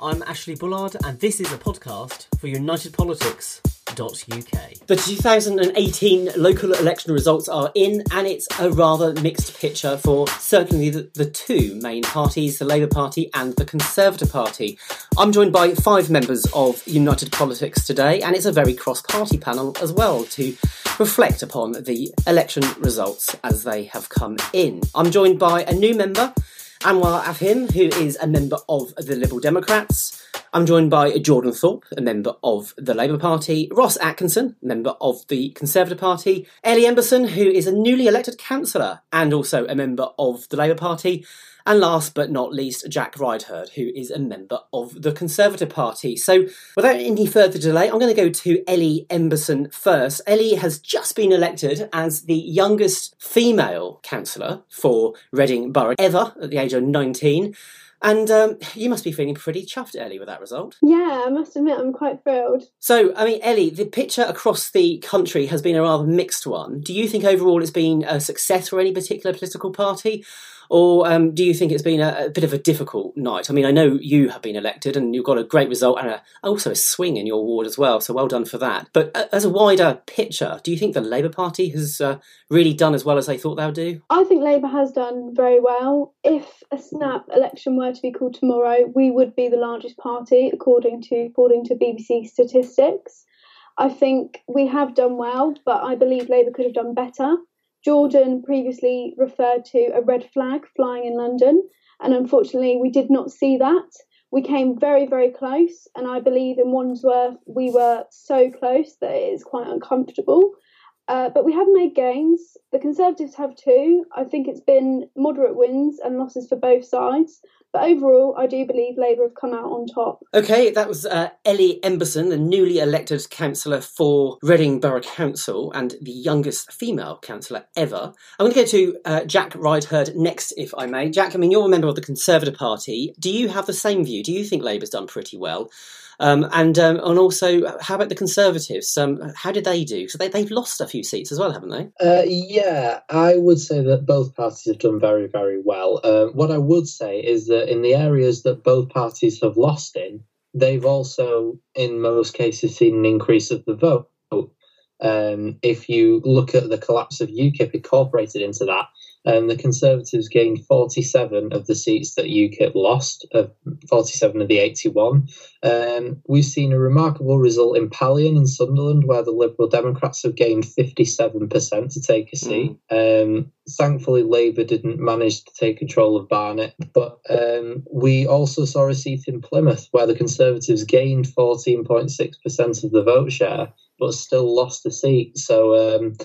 I'm Ashley Bullard, and this is a podcast for United Politics. UK. The 2018 local election results are in, and it's a rather mixed picture for certainly the, the, two main parties, the Labour Party and the Conservative Party. I'm joined by five members of United Politics today, and it's a very cross party panel as well to reflect upon the election results as they have come in. I'm joined by a new member. Anwar Afhim, who is a member of the Liberal Democrats. I'm joined by Jordan Thorpe, a member of the Labour Party, Ross Atkinson, member of the Conservative Party, Ellie Emberson, who is a newly elected councillor and also a member of the Labour Party, and last but not least, Jack Rydeheard, who is a member of the Conservative Party. So, without any further delay, I'm going to go to Ellie Emberson first. Ellie has just been elected as the youngest female councillor for Reading Borough ever at the age of 19. And um, you must be feeling pretty chuffed, Ellie, with that result. Yeah, I must admit, I'm quite thrilled. So, I mean, Ellie, the picture across the country has been a rather mixed one. Do you think overall it's been a success for any particular political party? Or um, do you think it's been a, a, bit of a difficult night? I mean, I know you have been elected and you've got a great result and a, also a swing in your ward as well, so well done for that. But uh, as a wider picture, do you think the Labour Party has uh, really done as well as they thought they would do? I think Labour has done very well. If a snap election were to be called tomorrow, we would be the largest party according to according to BBC statistics. I think we have done well, but I believe Labour could have done better. Jordan previously referred to a red flag flying in London, and unfortunately, we did not see that. We came very, very close, and I believe in Wandsworth we were so close that it is quite uncomfortable. Uh, but we have made gains. The Conservatives have too. I think it's been moderate wins and losses for both sides. But overall, I do believe Labour have come out on top. Okay, that was uh, Ellie Emberson, the newly elected councillor for Reading Borough Council and the youngest female councillor ever. I'm going to go to uh, Jack Rydeheard next, if I may. Jack, I mean, you're a member of the Conservative Party. Do you have the same view? Do you think Labour's done pretty well? Um, and um, and also, how about the Conservatives? Um, how did they do? So they, they've lost a few seats as well, haven't they? Uh, yeah, I would say that both parties have done very, very well. Uh, what I would say is that in the areas that both parties have lost in, they've also, in most cases, seen an increase of the vote. Um, if you look at the collapse of UKIP incorporated into that, um, the Conservatives gained 47 of the seats that UKIP lost, uh, 47 of the 81. Um, we've seen a remarkable result in Pallion in Sunderland, where the Liberal Democrats have gained 57% to take a seat. Mm. Um, thankfully, Labour didn't manage to take control of Barnet. But um, we also saw a seat in Plymouth, where the Conservatives gained 14.6% of the vote share, but still lost a seat. So um,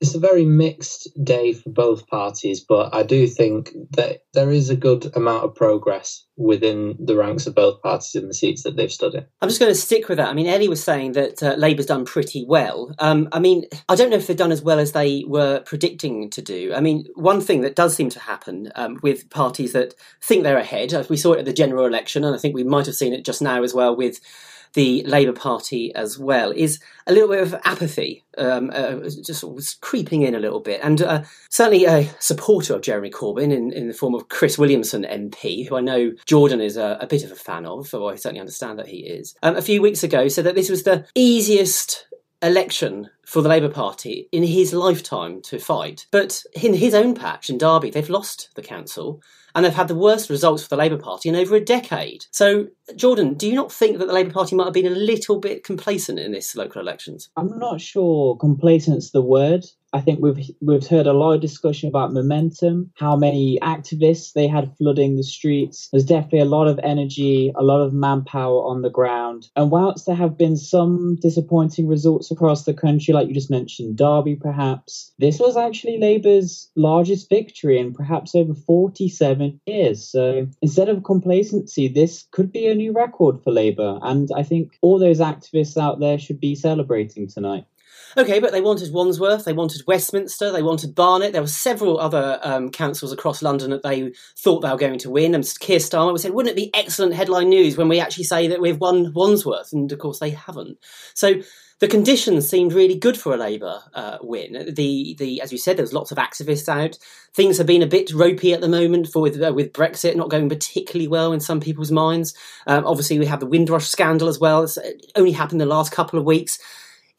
it's a very mixed day for both parties, but I do think that there is a good amount of progress within the ranks of both parties in the seats that they've stood in. I'm just going to stick with that. I mean, Ellie was saying that uh, Labour's done pretty well. Um, I mean, I don't know if they've done as well as they were predicting to do. I mean, one thing that does seem to happen um, with parties that think they're ahead, we saw it at the general election, and I think we might have seen it just now as well with the Labour Party as well is a little bit of apathy, um, uh, just creeping in a little bit. And uh, certainly a supporter of Jeremy Corbyn in, in the form of Chris Williamson MP, who I know Jordan is a, a bit of a fan of, or I certainly understand that he is, um, a few weeks ago said that this was the easiest election for the Labour Party in his lifetime to fight. But in his own patch in Derby, they've lost the council and they've had the worst results for the Labour Party in over a decade. So, Jordan, do you not think that the Labour Party might have been a little bit complacent in this local elections? I'm not sure complacent's the word. I think we've we've heard a lot of discussion about momentum, how many activists they had flooding the streets. There's definitely a lot of energy, a lot of manpower on the ground. And whilst there have been some disappointing results across the country, like you just mentioned, Derby perhaps, this was actually Labour's largest victory in perhaps over 47 years. So instead of complacency, this could be a new record for Labour. And I think all those activists out there should be celebrating tonight. Okay, but they wanted Wandsworth, they wanted Westminster, they wanted Barnet. There were several other um, councils across London that they thought they were going to win. And Keir Starmer said, wouldn't it be excellent headline news when we actually say that we've won Wandsworth? And of course, they haven't. So the conditions seemed really good for a Labour uh, win. The the as you said, there's lots of activists out. Things have been a bit ropey at the moment for with uh, with Brexit not going particularly well in some people's minds. Um, obviously, we have the Windrush scandal as well. It's only happened the last couple of weeks.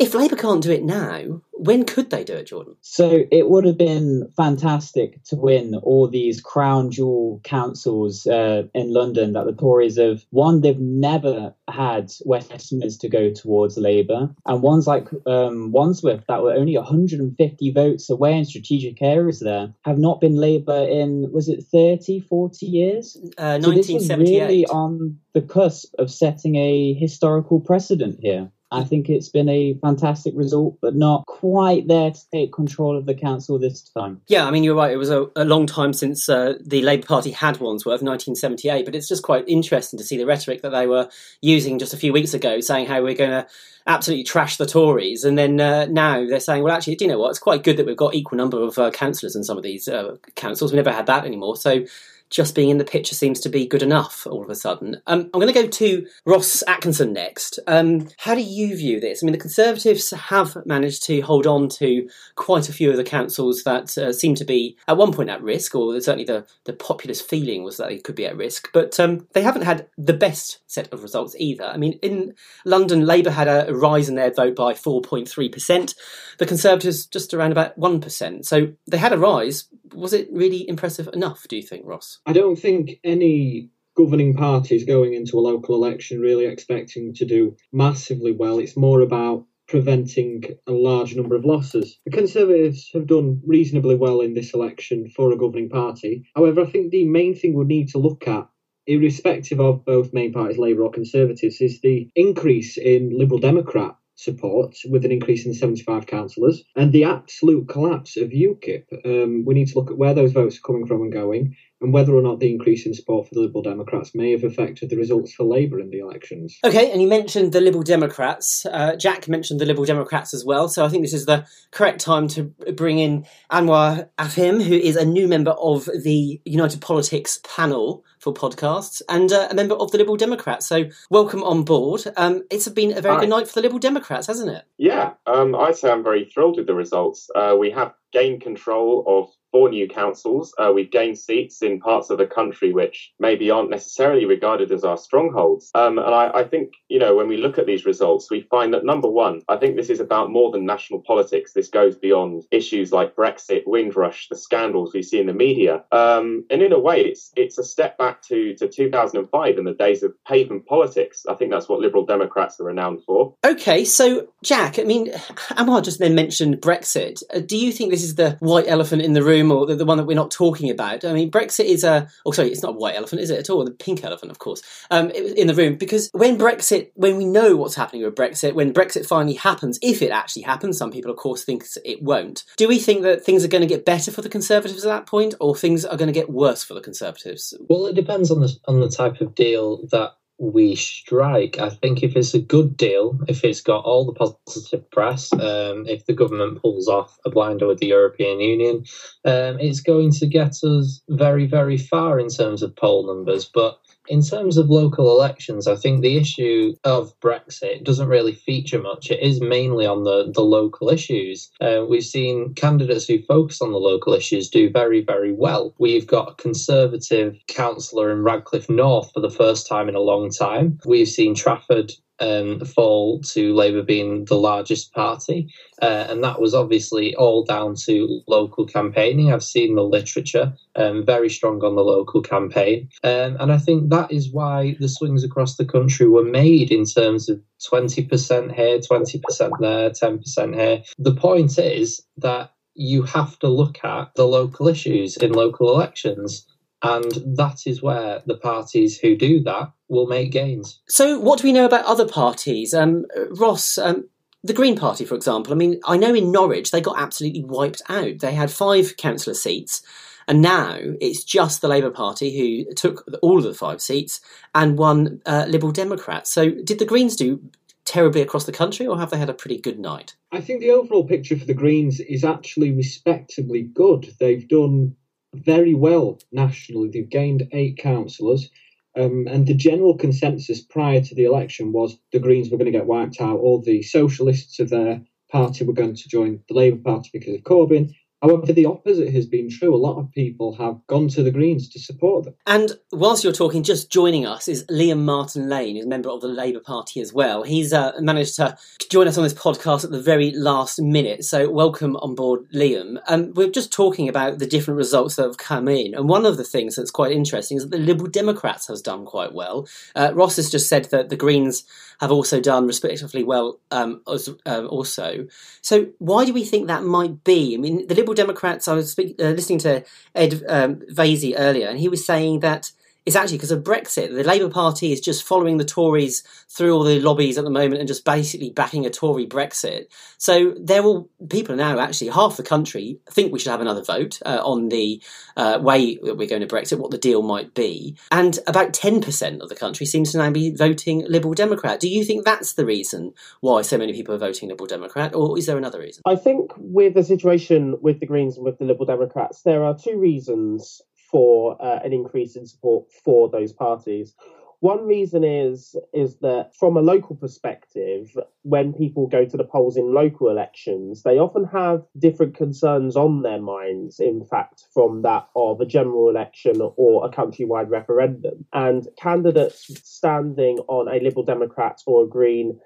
If Labour can't do it now, when could they do it, Jordan? So it would have been fantastic to win all these crown jewel councils uh, in London that the Tories have won. They've never had Westminster to go towards Labour, and ones like um, Wandsworth that were only 150 votes away in strategic areas there have not been Labour in was it 30, 40 years? Uh, so This was really on the cusp of setting a historical precedent here. I think it's been a fantastic result, but not quite there to take control of the council this time. Yeah, I mean, you're right. It was a, a long time since uh, the Labour Party had Wandsworth, 1978, but it's just quite interesting to see the rhetoric that they were using just a few weeks ago, saying how we're going to absolutely trash the Tories, and then uh, now they're saying, well, actually, do you know what? It's quite good that we've got equal number of uh, councillors in some of these uh, councils. We never had that anymore, so just being in the picture seems to be good enough all of a sudden. Um, I'm going to go to Ross Atkinson next. Um, how do you view this? I mean, the Conservatives have managed to hold on to quite a few of the councils that uh, seem to be at one point at risk, or certainly the, the populist feeling was that they could be at risk, but um, they haven't had the best set of results either. I mean, in London, Labour had a rise in their vote by 4.3%, the Conservatives just around about 1%. So they had a rise. Was it really impressive enough, do you think, Ross? I don't think any governing parties going into a local election really expecting to do massively well. It's more about preventing a large number of losses. The Conservatives have done reasonably well in this election for a governing party. However, I think the main thing we need to look at, irrespective of both main parties, Labour or Conservatives, is the increase in Liberal Democrat support with an increase in 75 councillors and the absolute collapse of UKIP. Um, we need to look at where those votes are coming from and going and whether or not the increase in support for the Liberal Democrats may have affected the results for Labour in the elections. Okay, and you mentioned the Liberal Democrats. Uh, Jack mentioned the Liberal Democrats as well, so I think this is the correct time to bring in Anwar Afhim, who is a new member of the United Politics panel for podcasts and uh, a member of the Liberal Democrats. So welcome on board. Um, it's been a very Hi. good night for the Liberal Democrats, hasn't it? Yeah, um, I'd say I'm very thrilled with the results. Uh, we have gained control of four new councils. Uh, we've gained seats in parts of the country which maybe aren't necessarily regarded as our strongholds. Um, and I, I, think, you know, when we look at these results, we find that number one, I think this is about more than national politics. This goes beyond issues like Brexit, Windrush, the scandals we see in the media. Um, and in a way, it's it's a step back to, to 2005 and the days of pavement politics. I think that's what Liberal Democrats are renowned for. Okay, so Jack, I mean, Anwar just then mentioned Brexit. Uh, do you think this is the white elephant in the room? Room or the, the, one that we're not talking about. I mean, Brexit is a, oh, sorry, it's not a white elephant, is it at all? The pink elephant, of course, um, in the room. Because when Brexit, when we know what's happening with Brexit, when Brexit finally happens, if it actually happens, some people, of course, think it won't. Do we think that things are going to get better for the Conservatives at that point, or things are going to get worse for the Conservatives? Well, it depends on the on the type of deal that we strike. I think if it's a good deal, if it's got all the positive press, um, if the government pulls off a blinder with the European Union, um, it's going to get us very, very far in terms of poll numbers. But in terms of local elections, I think the issue of Brexit doesn't really feature much. It is mainly on the, the local issues. Uh, we've seen candidates who focus on the local issues do very, very well. We've got a Conservative councillor in Radcliffe North for the first time in a long time. We've seen Trafford um, fall to Labour being the largest party. Uh, and that was obviously all down to local campaigning. I've seen the literature um, very strong on the local campaign. Um, and I think that is why the swings across the country were made in terms of 20% here, 20% there, 10% here. The point is that you have to look at the local issues in local elections. And that is where the parties who do that will make gains. So, what do we know about other parties? Um, Ross, um, the Green Party, for example. I mean, I know in Norwich they got absolutely wiped out. They had five councillor seats, and now it's just the Labour Party who took all of the five seats and won uh, Liberal Democrats. So, did the Greens do terribly across the country, or have they had a pretty good night? I think the overall picture for the Greens is actually respectably good. They've done very well nationally. They've gained eight councillors. Um, and the general consensus prior to the election was the Greens were going to get wiped out. All the socialists of their party were going to join the Labour Party because of Corbyn. However, the opposite has been true. A lot of people have gone to the Greens to support them. And whilst you're talking, just joining us is Liam Martin Lane, who's a member of the Labour Party as well. He's uh, managed to join us on this podcast at the very last minute. So, welcome on board, Liam. Um, we're just talking about the different results that have come in. And one of the things that's quite interesting is that the Liberal Democrats has done quite well. Uh, Ross has just said that the Greens have also done respectively well um, as, uh, also. So, why do we think that might be? I mean, the Liberal Liberal Democrats, I was speak, uh, listening to Ed um, Vaizey earlier, and he was saying that it's actually because of Brexit. The Labour Party is just following the Tories through all the lobbies at the moment and just basically backing a Tory Brexit. So there will people now actually half the country think we should have another vote uh, on the uh, way that we're going to Brexit, what the deal might be, and about ten percent of the country seems to now be voting Liberal Democrat. Do you think that's the reason why so many people are voting Liberal Democrat, or is there another reason? I think with the situation with the Greens and with the Liberal Democrats, there are two reasons for uh, an increase in support for those parties. One reason is is that from a local perspective, when people go to the polls in local elections, they often have different concerns on their minds, in fact, from that of a general election or a countrywide referendum. And candidates standing on a Liberal Democrat or a Green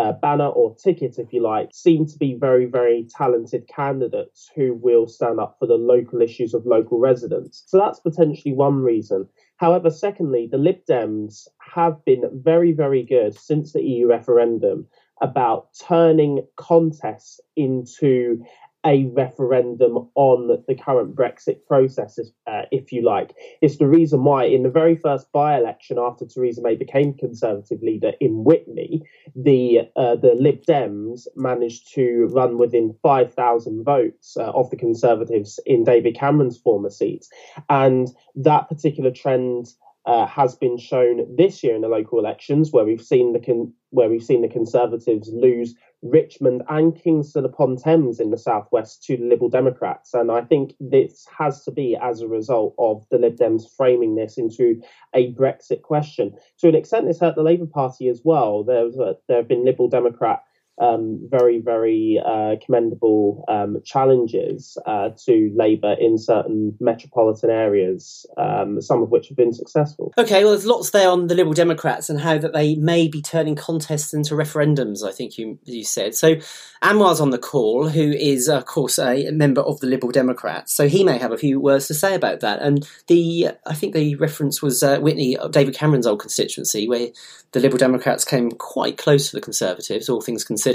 uh, banner or ticket, if you like, seem to be very, very talented candidates who will stand up for the local issues of local residents. So that's potentially one reason. However, secondly, the Lib Dems have been very, very good since the EU referendum about turning contests into a referendum on the current Brexit process, uh, if you like. It's the reason why, in the very first by-election after Theresa May became Conservative leader in Witney, the uh, the Lib Dems managed to run within five thousand votes uh, of the Conservatives in David Cameron's former seat. and that particular trend uh, has been shown this year in the local elections, where we've seen the con- where we've seen the Conservatives lose Richmond and Kingston upon Thames in the southwest to the Liberal Democrats, and I think this has to be as a result of the Lib Dems framing this into a Brexit question. To an extent, this hurt the Labour Party as well. There, there have been Liberal Democrat um, very, very uh, commendable um, challenges uh, to Labour in certain metropolitan areas, um, some of which have been successful. Okay, well, there's lots there on the Liberal Democrats and how that they may be turning contests into referendums. I think you you said so. Anwar's on the call, who is of course a member of the Liberal Democrats, so he may have a few words to say about that. And the I think the reference was uh, Witney, David Cameron's old constituency, where the Liberal Democrats came quite close to the Conservatives, all things considered.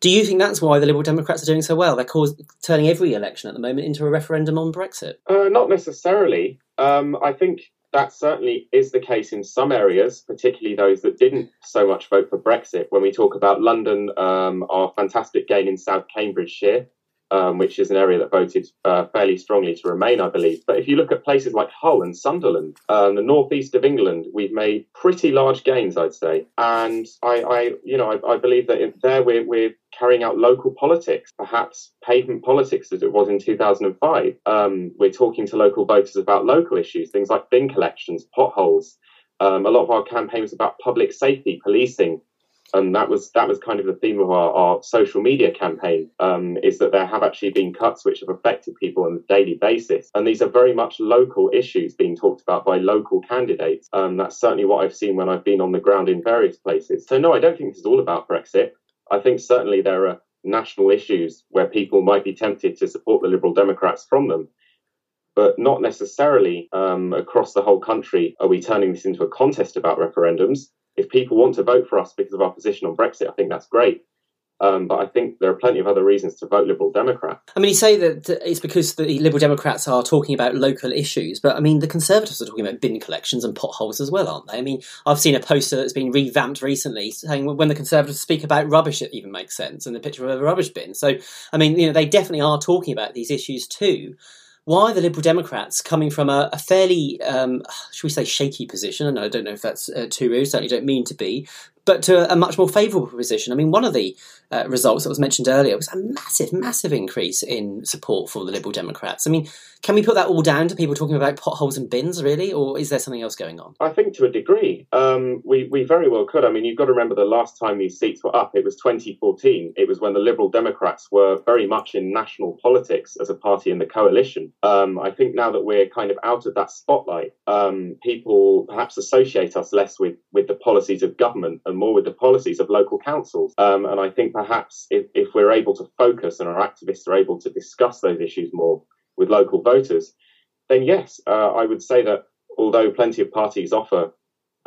Do you think that's why the Liberal Democrats are doing so well? They're cause, turning every election at the moment into a referendum on Brexit. Uh, not necessarily. Um, I think that certainly is the case in some areas, particularly those that didn't so much vote for Brexit. When we talk about London, um, our fantastic gain in South Cambridgeshire, um, which is an area that voted uh, fairly strongly to remain, I believe. But if you look at places like Hull and Sunderland, um, the northeast of England, we've made pretty large gains, I'd say. And I, I you know, I, I believe that there we're, we're carrying out local politics, perhaps pavement politics as it was in 2005. Um, we're talking to local voters about local issues, things like bin collections, potholes. Um, a lot of our campaign was about public safety, policing, and that was that was kind of the theme of our, our social media campaign um, is that there have actually been cuts which have affected people on a daily basis. And these are very much local issues being talked about by local candidates. Um, that's certainly what i've seen when i've been on the ground in various places. So no i don't think this is all about brexit. I think certainly there are national issues where people might be tempted to support the liberal democrats from them. But not necessarily um, across the whole country are we turning this into a contest about referendums if people want to vote for us because of our position on Brexit, I think that's great. Um, but I think there are plenty of other reasons to vote Liberal Democrat. I mean, you say that it's because the Liberal Democrats are talking about local issues, but I mean, the Conservatives are talking about bin collections and potholes as well, aren't they? I mean, I've seen a poster that's been revamped recently saying when the Conservatives speak about rubbish, it even makes sense, and the picture of a rubbish bin. So, I mean, you know, they definitely are talking about these issues too why are the Liberal Democrats, coming from a, a fairly, um, should we say, shaky position, and I don't know if that's uh, too rude, certainly don't mean to be, but to a much more favourable position. I mean, one of the uh, results that was mentioned earlier was a massive, massive increase in support for the Liberal Democrats. I mean, can we put that all down to people talking about potholes and bins, really, or is there something else going on? I think to a degree, um, we we very well could. I mean, you've got to remember the last time these seats were up, it was 2014. It was when the Liberal Democrats were very much in national politics as a party in the coalition. Um, I think now that we're kind of out of that spotlight, um, people perhaps associate us less with with the policies of government and more with the policies of local councils. Um, and I think perhaps if, if we're able to focus and our activists are able to discuss those issues more with local voters, then yes, uh, I would say that although plenty of parties offer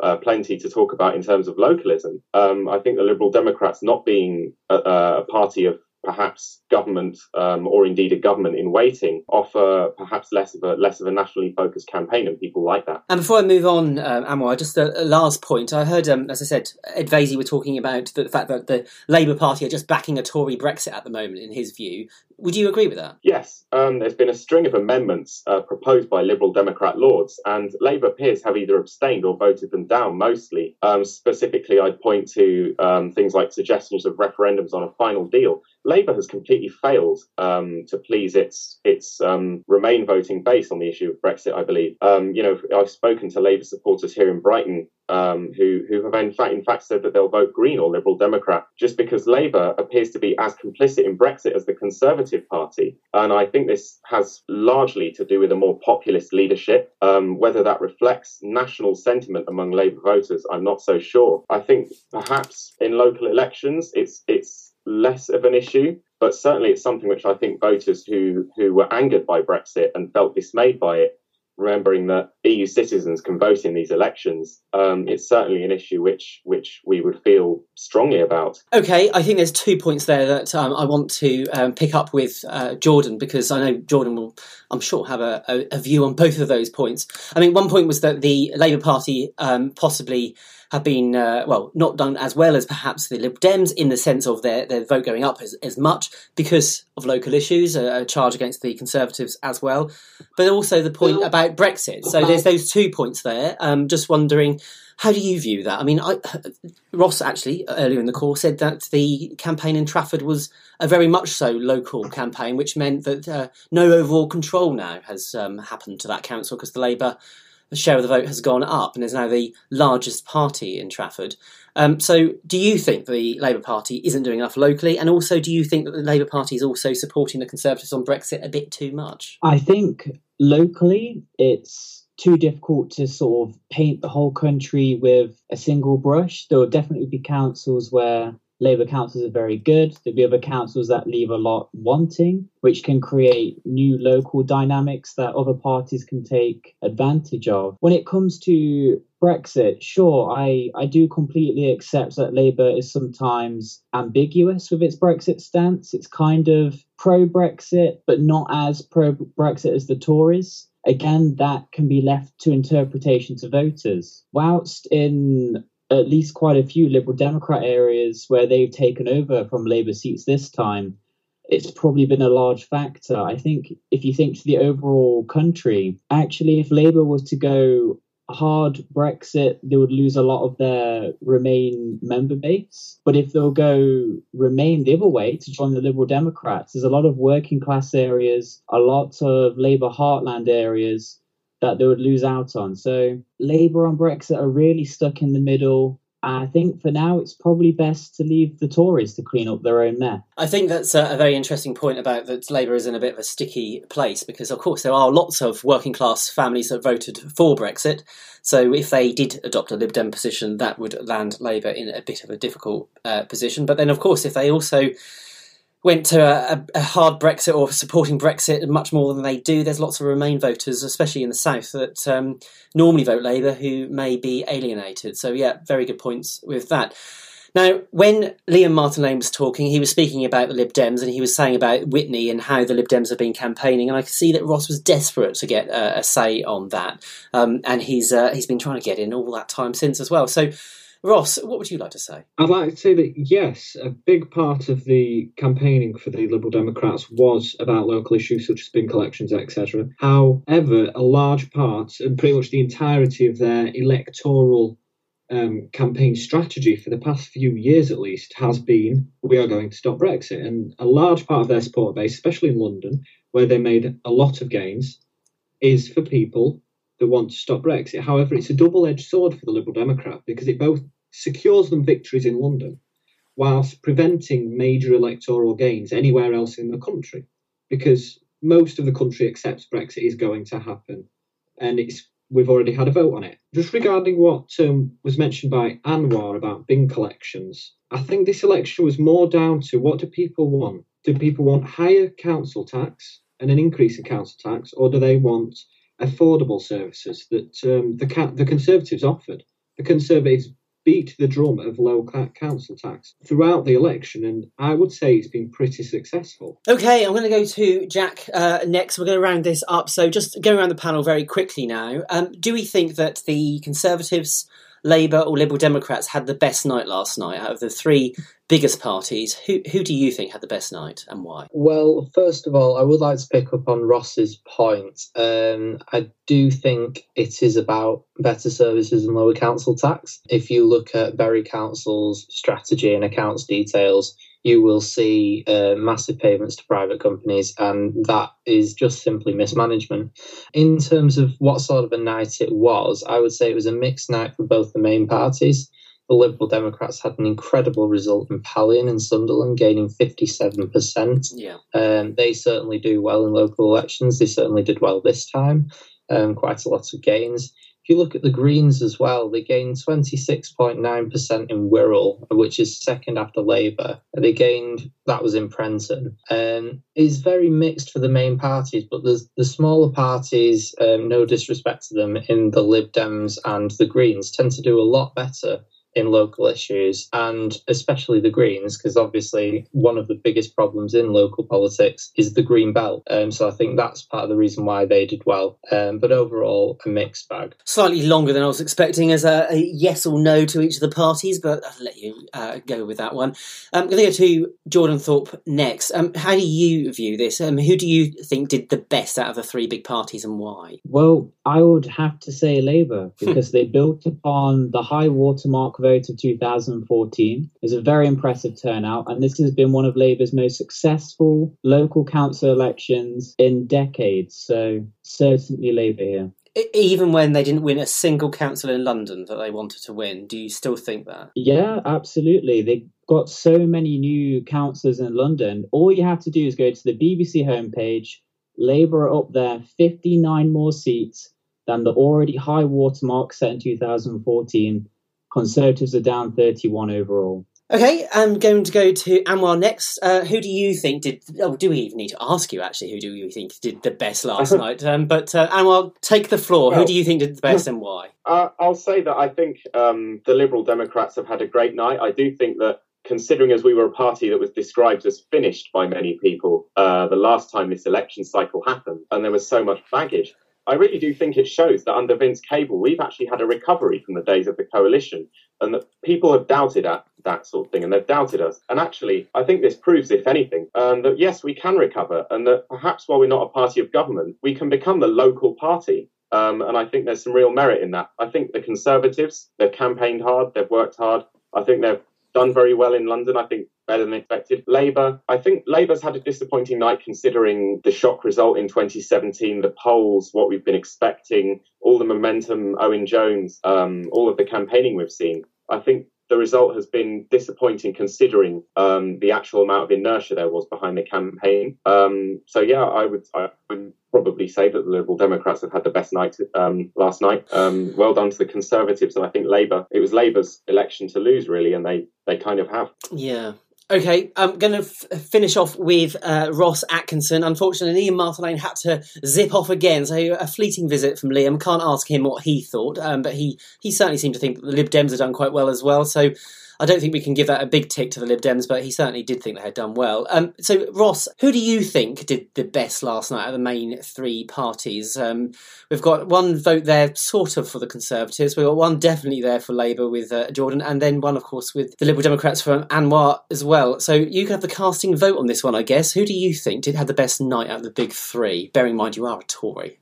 uh, plenty to talk about in terms of localism, um, I think the Liberal Democrats not being a, a party of perhaps government um, or indeed a government in waiting offer perhaps less of a less of a nationally focused campaign and people like that. And before I move on, um, Anwar, just a, a, last point. I heard, um, as I said, Ed Vaizey were talking about the, the fact that the Labour Party are just backing a Tory Brexit at the moment, in his view. Would you agree with that? Yes. Um, there's been a string of amendments uh, proposed by Liberal Democrat lords, and Labour peers have either abstained or voted them down mostly. Um, specifically, I'd point to um, things like suggestions of referendums on a final deal. Labour has completely failed um, to please its its um, Remain voting base on the issue of Brexit. I believe. Um, you know, I've spoken to Labour supporters here in Brighton um, who who have in fact in fact said that they'll vote Green or Liberal Democrat just because Labour appears to be as complicit in Brexit as the Conservative Party, and I think this has largely to do with a more populist leadership. Um, whether that reflects national sentiment among Labour voters, I'm not so sure. I think perhaps in local elections, it's it's less of an issue, but certainly it's something which I think voters who who were angered by Brexit and felt dismayed by it remembering that EU citizens can vote in these elections, um, it's certainly an issue which which we would feel strongly about. Okay, I think there's two points there that um, I want to um, pick up with uh, Jordan because I know Jordan will, I'm sure, have a, a, a, view on both of those points. I mean, one point was that the Labour Party um, possibly have been, uh, well, not done as well as perhaps the Lib Dems in the sense of their, their vote going up as, as much because of local issues, a, a charge against the Conservatives as well. But also the point about Brexit. So there's those two points there. Um, just wondering, how do you view that? I mean, I, Ross actually earlier in the call said that the campaign in Trafford was a very much so local campaign, which meant that uh, no overall control now has um, happened to that council because the Labour the share of the vote has gone up and is now the largest party in Trafford. Um, so, do you think the Labour Party isn't doing enough locally? And also, do you think that the Labour Party is also supporting the Conservatives on Brexit a bit too much? I think locally it's too difficult to sort of paint the whole country with a single brush. There will definitely be councils where Labour councils are very good. There'll be other councils that leave a lot wanting, which can create new local dynamics that other parties can take advantage of. When it comes to Brexit, sure, I, I do completely accept that Labour is sometimes ambiguous with its Brexit stance. It's kind of pro Brexit, but not as pro Brexit as the Tories again, that can be left to interpretation to voters. Whilst in at least quite a few Liberal Democrat areas where they've taken over from Labour seats this time, it's probably been a large factor. I think if you think to the overall country, actually, if Labour was to go hard Brexit, they would lose a lot of their Remain member base. But if they'll go Remain the other way to join the Liberal Democrats, there's a lot of working class areas, a lot of Labour heartland areas that they would lose out on. So Labour on Brexit are really stuck in the middle. I think for now it's probably best to leave the Tories to clean up their own mess. I think that's a, very interesting point about that Labour is in a bit of a sticky place because, of course, there are lots of working class families that voted for Brexit. So if they did adopt a Lib Dem position, that would land Labour in a bit of a difficult uh, position. But then, of course, if they also went to a, a, hard Brexit or supporting Brexit much more than they do. There's lots of Remain voters, especially in the south, that um, normally vote Labour who may be alienated. So, yeah, very good points with that. Now, when Liam Martin Lane was talking, he was speaking about the Lib Dems and he was saying about Witney and how the Lib Dems have been campaigning. And I could see that Ross was desperate to get uh, a say on that. Um, and he's uh, he's been trying to get in all that time since as well. So, Ross, what would you like to say? I'd like to say that yes, a big part of the campaigning for the Liberal Democrats was about local issues such as bin collections, etc. However, a large part and pretty much the entirety of their electoral um, campaign strategy for the past few years at least has been we are going to stop Brexit. And a large part of their support base, especially in London, where they made a lot of gains, is for people that want to stop Brexit. However, it's a double edged sword for the Liberal Democrat because it both secures them victories in London whilst preventing major electoral gains anywhere else in the country because most of the country accepts Brexit is going to happen. And it's we've already had a vote on it. Just regarding what um, was mentioned by Anwar about bin collections, I think this election was more down to what do people want? Do people want higher council tax and an increase in council tax, or do they want affordable services that um, the the Conservatives offered? The Conservatives beat the drum of low council tax throughout the election, and I would say it's been pretty successful. Okay, I'm going to go to Jack uh, next. We're going to round this up. So, just going around the panel very quickly now. Um, do we think that the Conservatives Labour or Liberal Democrats had the best night last night out of the three biggest parties? Who who do you think had the best night and why? Well, first of all, I would like to pick up on Ross's point. Um, I do think it is about better services and lower council tax. If you look at Bury Council's strategy and accounts details, you will see uh, massive payments to private companies, and that is just simply mismanagement. In terms of what sort of a night it was, I would say it was a mixed night for both the main parties. The Liberal Democrats had an incredible result in Pallion and Sunderland, gaining 57%. Yeah. Um, they certainly do well in local elections. They certainly did well this time, um, quite a lot of gains you look at the Greens as well, they gained 26.9% in Wirral, which is second after Labour. They gained, that was in Prenton. Um, it's very mixed for the main parties, but there's the smaller parties, um, no disrespect to them, in the Lib Dems and the Greens, tend to do a lot better in local issues and especially the Greens, because obviously one of the biggest problems in local politics is the Green Belt. Um, so I think that's part of the reason why they did well. Um, but overall, a mixed bag. Slightly longer than I was expecting as a, a yes or no to each of the parties, but I'll let you uh, go with that one. Um, I'm going to go to Jordan Thorpe next. Um, how do you view this? Um, who do you think did the best out of the three big parties and why? Well, I would have to say Labour because they built upon the high watermark vote of 2014. It was a very impressive turnout, and this has been one of Labour's most successful local council elections in decades. So, certainly Labour here. Even when they didn't win a single council in London that they wanted to win, do you still think that? Yeah, absolutely. They got so many new councillors in London. All you have to do is go to the BBC homepage. Labour are up there, 59 more seats than the already high watermark set in 2014. Conservatives are down 31 overall. Okay, I'm going to go to Anwar next. Uh, who do you think did? Oh, do we even need to ask you actually? Who do you think did the best last night? Um, but uh, Anwar, take the floor. Well, who do you think did the best and why? Uh, I'll say that I think um, the Liberal Democrats have had a great night. I do think that considering as we were a party that was described as finished by many people uh, the last time this election cycle happened, and there was so much baggage. I really do think it shows that under Vince Cable, we've actually had a recovery from the days of the coalition, and that people have doubted at that sort of thing, and they've doubted us. And actually, I think this proves, if anything, um, that yes, we can recover, and that perhaps while we're not a party of government, we can become the local party. Um, and I think there's some real merit in that. I think the Conservatives, they've campaigned hard, they've worked hard. I think they've done very well in London. I think better than expected. Labour, I think Labour's had a disappointing night considering the shock result in 2017, the polls, what we've been expecting, all the momentum, Owen Jones, um, all of the campaigning we've seen. I think the result has been disappointing considering um, the actual amount of inertia there was behind the campaign. Um, so yeah, I would, I would probably say that the Liberal Democrats have had the best night um, last night. Um, well done to the Conservatives, and I think Labour. It was Labour's election to lose, really, and they they kind of have. Yeah. Okay, I'm going to f- finish off with uh, Ross Atkinson. Unfortunately, Liam Martin had to zip off again, so a fleeting visit from Liam. Can't ask him what he thought, um, but he, he certainly seemed to think that the Lib Dems had done quite well as well. So I don't think we can give that a big tick to the Lib Dems, but he certainly did think they had done well. Um, so, Ross, who do you think did the best last night of the main three parties? Um, we've got one vote there, sort of, for the Conservatives. We've got one definitely there for Labour with uh, Jordan, and then one, of course, with the Liberal Democrats from Anwar as well. So, you can have the casting vote on this one, I guess. Who do you think did have the best night out of the big three? Bearing in mind you are a Tory.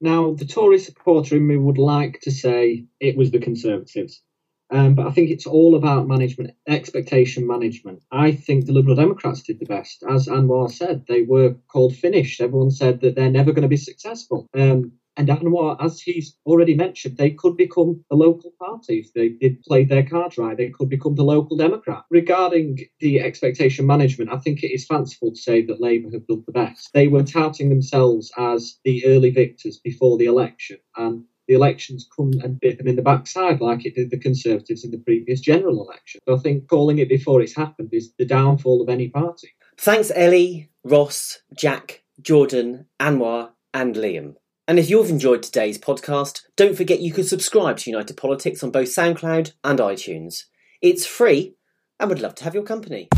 Now, the Tory supporter in me would like to say it was the Conservatives. Um, but I think it's all about management, expectation management. I think the Liberal Democrats did the best. As Anwar said, they were called finished. Everyone said that they're never going to be successful. Um, and Anwar, as he's already mentioned, they could become a local party if they did play their cards right. They could become the local Democrat. Regarding the expectation management, I think it is fanciful to say that Labour have done the best. They were touting themselves as the early victors before the election, and the elections come and bit them in the backside like it did the Conservatives in the previous general election. So I think calling it before it's happened is the downfall of any party. Thanks, Ellie, Ross, Jack, Jordan, Anwar, and Liam. And if you've enjoyed today's podcast, don't forget you can subscribe to United Politics on both SoundCloud and iTunes. It's free and would love to have your company.